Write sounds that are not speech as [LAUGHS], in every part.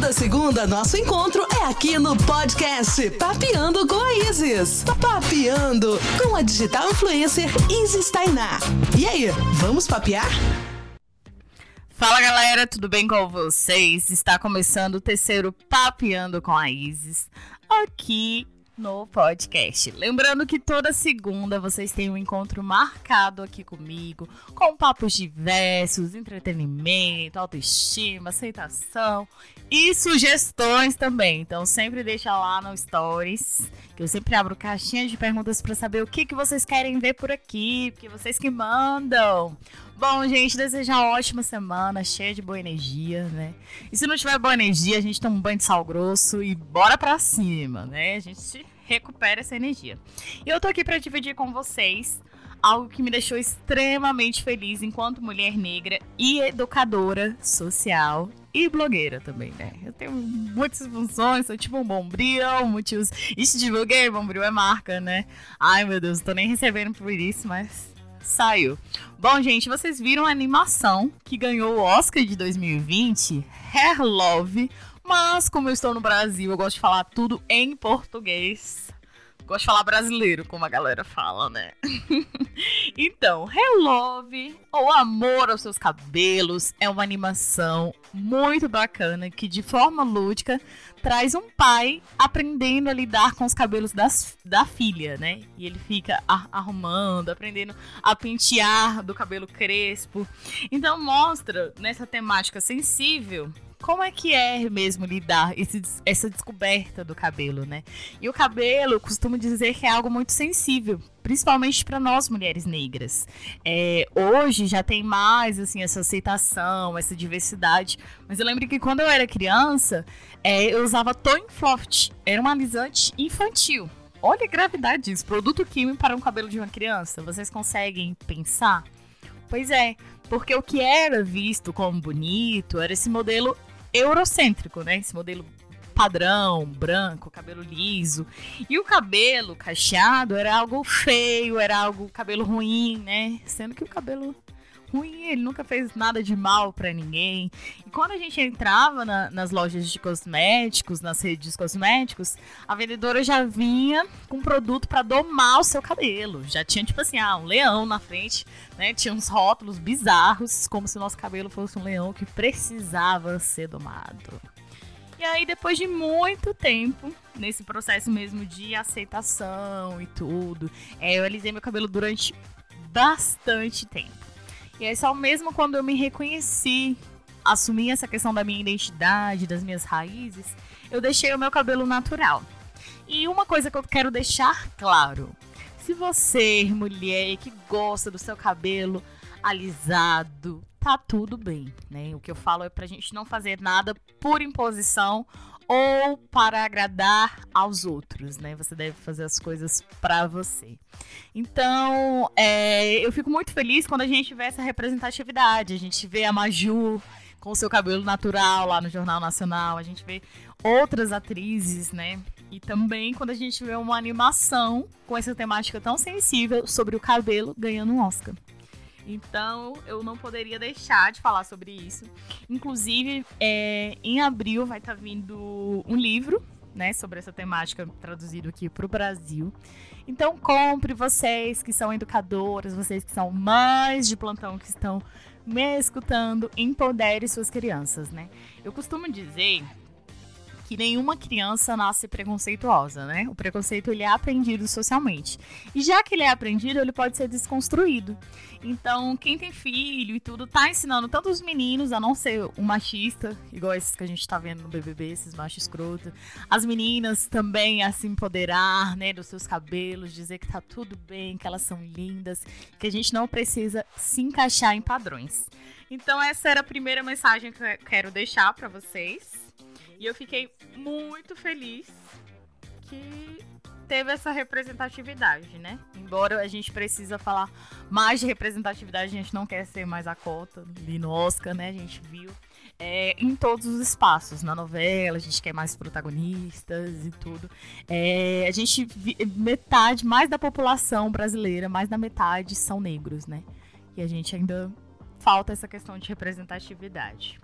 Toda segunda, nosso encontro é aqui no podcast Papeando com a Isis. Papeando com a digital influencer Isis Tainá. E aí, vamos papear? Fala galera, tudo bem com vocês? Está começando o terceiro Papeando com a Isis aqui no podcast. Lembrando que toda segunda vocês têm um encontro marcado aqui comigo, com papos diversos, entretenimento, autoestima, aceitação e sugestões também. Então sempre deixa lá no Stories, que eu sempre abro caixinhas de perguntas para saber o que, que vocês querem ver por aqui, porque vocês que mandam. Bom, gente, desejar uma ótima semana, cheia de boa energia, né? E se não tiver boa energia, a gente toma um banho de sal grosso e bora pra cima, né? A gente recupera essa energia. E eu tô aqui para dividir com vocês algo que me deixou extremamente feliz enquanto mulher negra e educadora social e blogueira também, né? Eu tenho muitas funções, sou tipo um bombril, muitos. Ixi, divulguei, bombril é marca, né? Ai meu Deus, não tô nem recebendo por isso, mas saiu. Bom, gente, vocês viram a animação que ganhou o Oscar de 2020, Hair Love, mas como eu estou no Brasil, eu gosto de falar tudo em português. Gosto de falar brasileiro, como a galera fala, né? [LAUGHS] então, Love ou Amor aos Seus Cabelos é uma animação muito bacana que, de forma lúdica, traz um pai aprendendo a lidar com os cabelos das, da filha, né? E ele fica arrumando, aprendendo a pentear do cabelo crespo. Então, mostra nessa temática sensível como é que é mesmo lidar esse, essa descoberta do cabelo, né? E o cabelo, eu costumo dizer que é algo muito sensível, principalmente para nós mulheres negras. É, hoje já tem mais assim essa aceitação, essa diversidade. Mas eu lembro que quando eu era criança, é, eu usava Tone Floft, era um alisante infantil. Olha a gravidade disso, produto químico para um cabelo de uma criança. Vocês conseguem pensar? Pois é, porque o que era visto como bonito era esse modelo eurocêntrico, né? Esse modelo padrão, branco, cabelo liso. E o cabelo cacheado era algo feio, era algo cabelo ruim, né? Sendo que o cabelo ruim, ele nunca fez nada de mal para ninguém. E quando a gente entrava na, nas lojas de cosméticos, nas redes de cosméticos, a vendedora já vinha com produto para domar o seu cabelo. Já tinha, tipo assim, ah, um leão na frente, né? Tinha uns rótulos bizarros, como se o nosso cabelo fosse um leão que precisava ser domado. E aí, depois de muito tempo, nesse processo mesmo de aceitação e tudo, é, eu alisei meu cabelo durante bastante tempo. E é só mesmo quando eu me reconheci, assumi essa questão da minha identidade, das minhas raízes, eu deixei o meu cabelo natural. E uma coisa que eu quero deixar claro: se você, mulher, que gosta do seu cabelo alisado, tá tudo bem, né? O que eu falo é pra gente não fazer nada por imposição ou para agradar aos outros, né? Você deve fazer as coisas para você. Então, é, eu fico muito feliz quando a gente vê essa representatividade. A gente vê a Maju com o seu cabelo natural lá no Jornal Nacional, a gente vê outras atrizes, né? E também quando a gente vê uma animação com essa temática tão sensível sobre o cabelo ganhando um Oscar. Então, eu não poderia deixar de falar sobre isso. Inclusive, é, em abril vai estar tá vindo um livro, né, sobre essa temática traduzido aqui para o Brasil. Então, compre vocês que são educadoras, vocês que são mães de plantão que estão me escutando, empodere suas crianças, né? Eu costumo dizer que nenhuma criança nasce preconceituosa, né? O preconceito ele é aprendido socialmente. E já que ele é aprendido, ele pode ser desconstruído. Então, quem tem filho e tudo, tá ensinando tanto os meninos a não ser um machista, igual esses que a gente tá vendo no BBB, esses machos escroto. As meninas também a se empoderar, né, dos seus cabelos, dizer que tá tudo bem, que elas são lindas, que a gente não precisa se encaixar em padrões. Então, essa era a primeira mensagem que eu quero deixar para vocês. E eu fiquei muito feliz que teve essa representatividade, né? Embora a gente precisa falar mais de representatividade, a gente não quer ser mais a cota ali no Oscar, né? A gente viu é, em todos os espaços, na novela, a gente quer mais protagonistas e tudo. É, a gente metade, mais da população brasileira, mais da metade são negros, né? E a gente ainda falta essa questão de representatividade.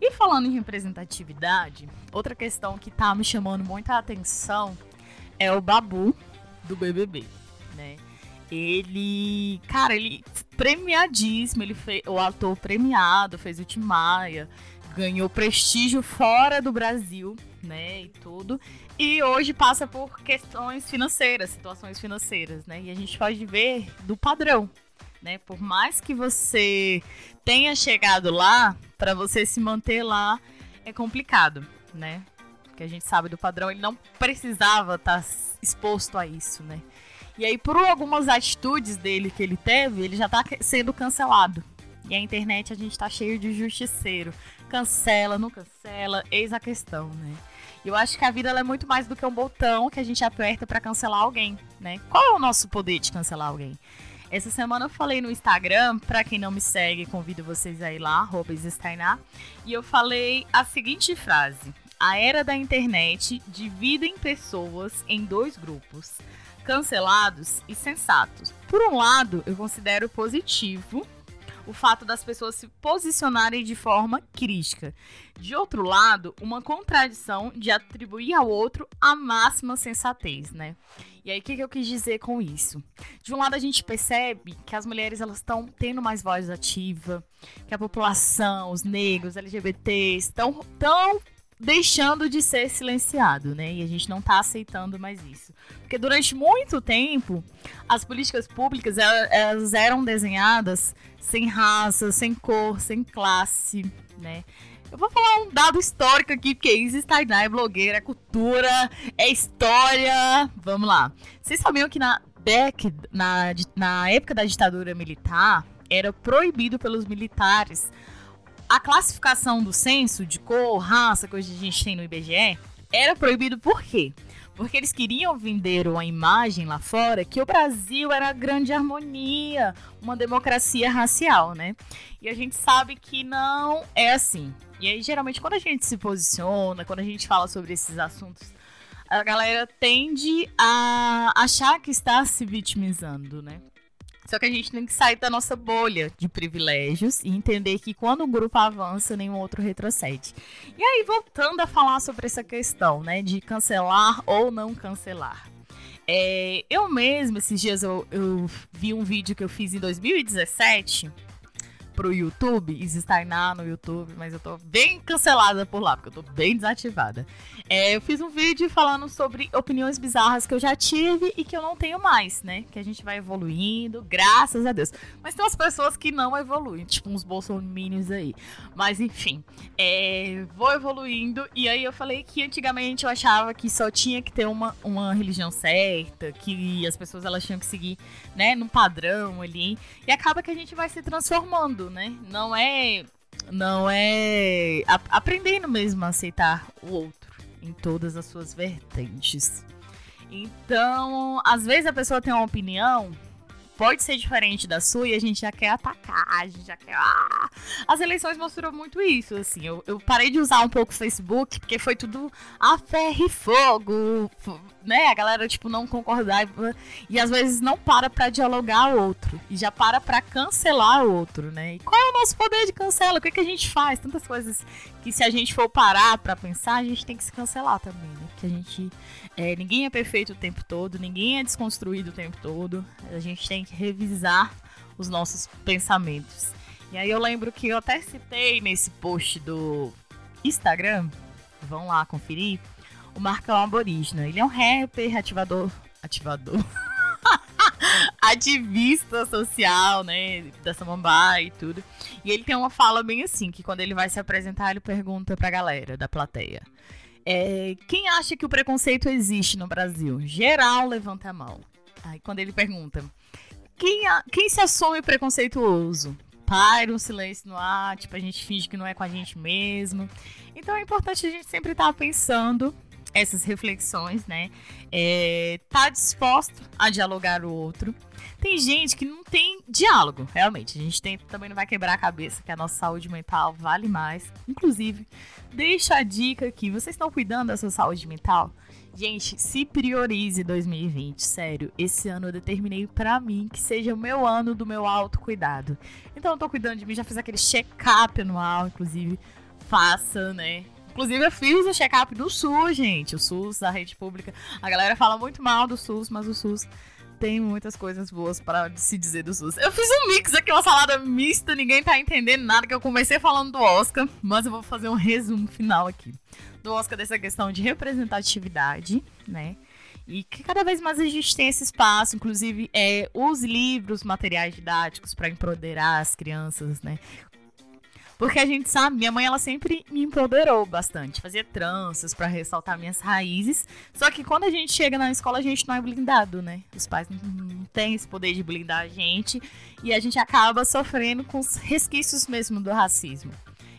E falando em representatividade, outra questão que tá me chamando muita atenção é o Babu do BBB, né? Ele, cara, ele premiadíssimo, ele fez o ator premiado, fez o Timaya, ganhou prestígio fora do Brasil, né, e tudo. E hoje passa por questões financeiras, situações financeiras, né? E a gente pode ver do padrão, né? Por mais que você tenha chegado lá, para você se manter lá é complicado, né? Porque a gente sabe do padrão, ele não precisava estar tá exposto a isso, né? E aí, por algumas atitudes dele que ele teve, ele já tá sendo cancelado. E a internet a gente tá cheio de justiceiro. Cancela, não cancela, eis a questão, né? Eu acho que a vida é muito mais do que um botão que a gente aperta para cancelar alguém, né? Qual é o nosso poder de cancelar alguém? Essa semana eu falei no Instagram, para quem não me segue, convido vocês a ir lá, Steinar, e eu falei a seguinte frase: A era da internet divide em pessoas em dois grupos, cancelados e sensatos. Por um lado, eu considero positivo o fato das pessoas se posicionarem de forma crítica. De outro lado, uma contradição de atribuir ao outro a máxima sensatez, né? E aí, o que, que eu quis dizer com isso? De um lado, a gente percebe que as mulheres elas estão tendo mais voz ativa, que a população, os negros, LGBTs, estão tão deixando de ser silenciado, né? E a gente não está aceitando mais isso. Porque durante muito tempo, as políticas públicas elas eram desenhadas sem raça, sem cor, sem classe, né? Eu vou falar um dado histórico aqui, porque Isis Steinar é blogueira, é cultura, é história. Vamos lá. Vocês sabiam que na, década, na, na época da ditadura militar, era proibido pelos militares a classificação do censo de cor, raça, que hoje a gente tem no IBGE, era proibido por quê? Porque eles queriam vender uma imagem lá fora que o Brasil era grande harmonia, uma democracia racial, né? E a gente sabe que não é assim. E aí, geralmente, quando a gente se posiciona, quando a gente fala sobre esses assuntos, a galera tende a achar que está se vitimizando, né? Só que a gente tem que sair da nossa bolha de privilégios e entender que quando um grupo avança, nenhum outro retrocede. E aí, voltando a falar sobre essa questão, né, de cancelar ou não cancelar. É, eu mesmo, esses dias, eu, eu vi um vídeo que eu fiz em 2017 pro YouTube, Steinar no YouTube, mas eu tô bem cancelada por lá, porque eu tô bem desativada. É, eu fiz um vídeo falando sobre opiniões bizarras que eu já tive e que eu não tenho mais, né? Que a gente vai evoluindo, graças a Deus. Mas tem umas pessoas que não evoluem, tipo uns bolsominions aí. Mas enfim, é, vou evoluindo. E aí eu falei que antigamente eu achava que só tinha que ter uma, uma religião certa, que as pessoas elas tinham que seguir, né, num padrão ali. E acaba que a gente vai se transformando, né? Não é. Não é. A, aprendendo mesmo a aceitar o outro em todas as suas vertentes. Então, às vezes a pessoa tem uma opinião pode ser diferente da sua e a gente já quer atacar, a gente já quer. Ah! As eleições mostrou muito isso, assim. Eu, eu parei de usar um pouco o Facebook, porque foi tudo a ferro e fogo, né? A galera, tipo, não concordar. E às vezes não para pra dialogar o outro. E já para pra cancelar o outro, né? E qual é o nosso poder de cancela? O que, é que a gente faz? Tantas coisas que se a gente for parar pra pensar, a gente tem que se cancelar também, né? Que a gente é, ninguém é perfeito o tempo todo, ninguém é desconstruído o tempo todo. A gente tem que revisar os nossos pensamentos. E aí eu lembro que eu até citei nesse post do Instagram, vão lá conferir, o Marcão Aborígena. Ele é um rapper, ativador. Ativador. [LAUGHS] ativista social, né, da Samambaia e tudo. E ele tem uma fala bem assim, que quando ele vai se apresentar, ele pergunta pra galera da plateia. É, quem acha que o preconceito existe no Brasil? Geral, levanta a mão. Aí quando ele pergunta, quem, quem se assume preconceituoso? Paira um silêncio no ar, tipo, a gente finge que não é com a gente mesmo. Então é importante a gente sempre estar tá pensando essas reflexões, né? É, tá disposto a dialogar o outro. Tem gente que não tem diálogo, realmente. A gente tem, também não vai quebrar a cabeça que a nossa saúde mental vale mais. Inclusive, deixa a dica aqui: vocês estão cuidando da sua saúde mental? Gente, se priorize 2020, sério. Esse ano eu determinei para mim que seja o meu ano do meu autocuidado. Então eu tô cuidando de mim, já fiz aquele check-up anual, inclusive faça, né? Inclusive, eu fiz o check-up do SUS, gente. O SUS, da rede pública. A galera fala muito mal do SUS, mas o SUS tem muitas coisas boas para se dizer do SUS. Eu fiz um mix aqui, uma salada mista, ninguém tá entendendo nada, que eu comecei falando do Oscar, mas eu vou fazer um resumo final aqui. Do Oscar dessa questão de representatividade, né? E que cada vez mais a gente tem esse espaço, inclusive é, os livros, materiais didáticos para empoderar as crianças, né? Porque a gente sabe, minha mãe ela sempre me empoderou bastante, fazia tranças para ressaltar minhas raízes. Só que quando a gente chega na escola, a gente não é blindado, né? Os pais não, não têm esse poder de blindar a gente e a gente acaba sofrendo com os resquícios mesmo do racismo.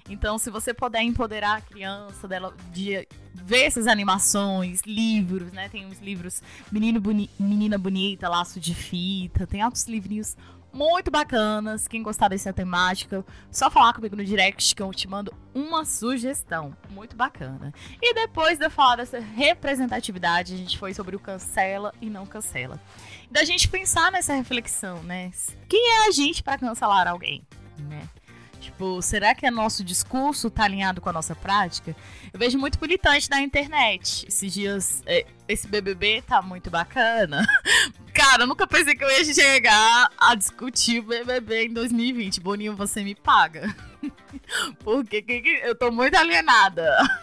Então, se você puder empoderar a criança dela de ver essas animações, livros, né? Tem uns livros Menino Boni Menina Bonita, Laço de Fita, tem outros livrinhos muito bacanas. Quem gostar dessa temática, só falar comigo no direct que eu te mando uma sugestão muito bacana. E depois de eu falar dessa representatividade, a gente foi sobre o cancela e não cancela. Da gente pensar nessa reflexão, né? Quem é a gente para cancelar alguém, né? Tipo, será que é nosso discurso tá alinhado com a nossa prática? Eu vejo muito militante na internet. Esses dias, é, esse BBB tá muito bacana. [LAUGHS] Cara, eu nunca pensei que eu ia chegar a discutir o BBB em 2020. Boninho, você me paga. [LAUGHS] Porque eu tô muito alienada. [LAUGHS]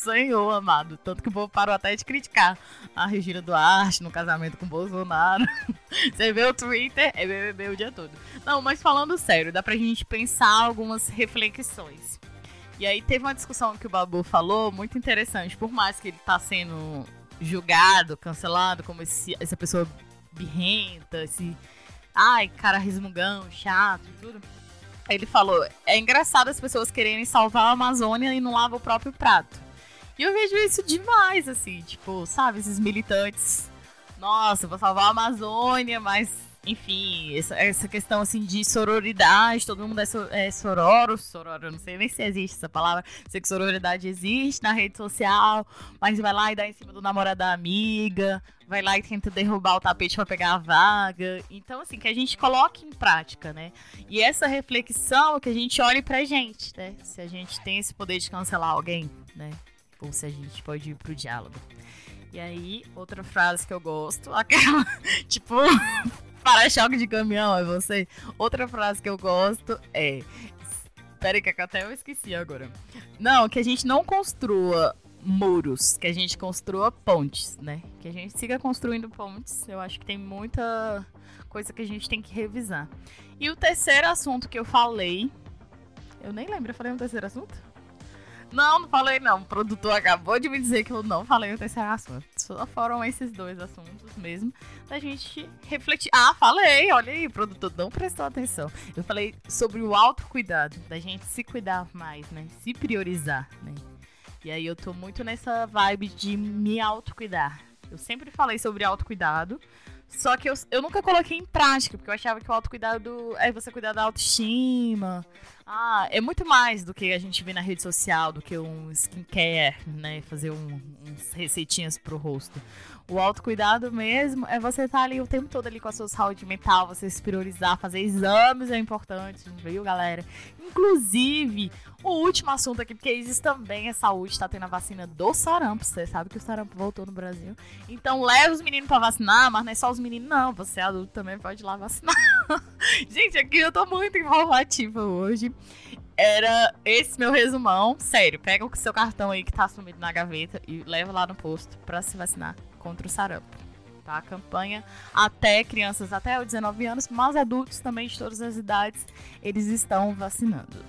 Senhor amado. Tanto que o povo parou até de criticar a Regina Duarte no casamento com o Bolsonaro. [LAUGHS] Você vê o Twitter, é BBB o dia todo. Não, mas falando sério, dá pra gente pensar algumas reflexões. E aí teve uma discussão que o Babu falou, muito interessante. Por mais que ele tá sendo julgado, cancelado, como esse, essa pessoa birrenta, esse. Ai, cara resmungão, chato e tudo. Ele falou: é engraçado as pessoas quererem salvar a Amazônia e não lavam o próprio prato. E eu vejo isso demais, assim, tipo, sabe, esses militantes. Nossa, vou salvar a Amazônia, mas, enfim, essa, essa questão, assim, de sororidade, todo mundo é, so, é sororo, sororo, eu não sei nem se existe essa palavra, sei que sororidade existe na rede social, mas vai lá e dá em cima do namorado da amiga, vai lá e tenta derrubar o tapete para pegar a vaga. Então, assim, que a gente coloque em prática, né? E essa reflexão que a gente olhe pra gente, né? Se a gente tem esse poder de cancelar alguém, né? Ou se a gente pode ir pro diálogo. E aí, outra frase que eu gosto, [LAUGHS] aquela, tipo, [LAUGHS] para-choque de caminhão, é você? Outra frase que eu gosto é. Peraí, que até eu esqueci agora. Não, que a gente não construa muros, que a gente construa pontes, né? Que a gente siga construindo pontes. Eu acho que tem muita coisa que a gente tem que revisar. E o terceiro assunto que eu falei. Eu nem lembro, eu falei um terceiro assunto? Não, não falei não. O produtor acabou de me dizer que eu não falei o terceiro assunto. Só foram esses dois assuntos mesmo. Da gente refletir. Ah, falei! Olha aí, o produtor não prestou atenção. Eu falei sobre o autocuidado. Da gente se cuidar mais, né? Se priorizar, né? E aí eu tô muito nessa vibe de me autocuidar. Eu sempre falei sobre autocuidado. Só que eu, eu nunca coloquei em prática, porque eu achava que o autocuidado é você cuidar da autoestima. Ah, é muito mais do que a gente vê na rede social, do que um skincare, né? Fazer um, uns receitinhas pro rosto. O autocuidado mesmo é você estar tá ali o tempo todo ali com a sua saúde mental, você se priorizar, fazer exames é importante, viu, galera? Inclusive, o último assunto aqui, porque existe também é saúde, tá tendo a vacina do sarampo. Você sabe que o sarampo voltou no Brasil. Então leva os meninos pra vacinar, mas não é só os meninos, não. Você adulto também pode ir lá vacinar. [LAUGHS] [LAUGHS] Gente, aqui eu tô muito informativa hoje era esse meu resumão. Sério, pega o seu cartão aí que tá sumido na gaveta e leva lá no posto pra se vacinar contra o sarampo. Tá? A campanha até crianças até os 19 anos, mas adultos também de todas as idades, eles estão vacinando.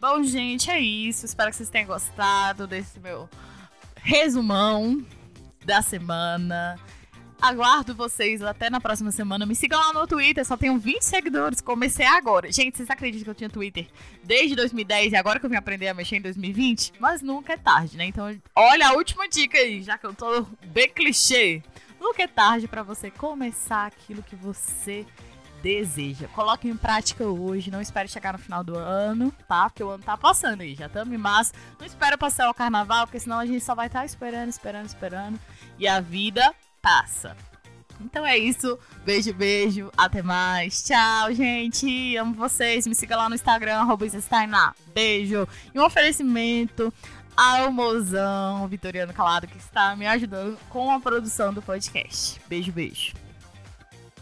Bom, gente, é isso. Espero que vocês tenham gostado desse meu resumão da semana. Aguardo vocês até na próxima semana. Me sigam lá no Twitter, só tenho 20 seguidores. Comecei agora. Gente, vocês acreditam que eu tinha Twitter desde 2010 e agora que eu vim aprender a mexer em 2020? Mas nunca é tarde, né? Então, olha a última dica aí, já que eu tô bem clichê. Nunca é tarde para você começar aquilo que você deseja. Coloque em prática hoje, não espere chegar no final do ano, tá? Porque o ano tá passando aí, já estamos em março. Não espere passar o carnaval, porque senão a gente só vai estar tá esperando, esperando, esperando. E a vida passa. Então é isso. Beijo, beijo. Até mais. Tchau, gente. Amo vocês. Me siga lá no Instagram, arroba Beijo. E um oferecimento ao mozão Vitoriano Calado, que está me ajudando com a produção do podcast. Beijo, beijo.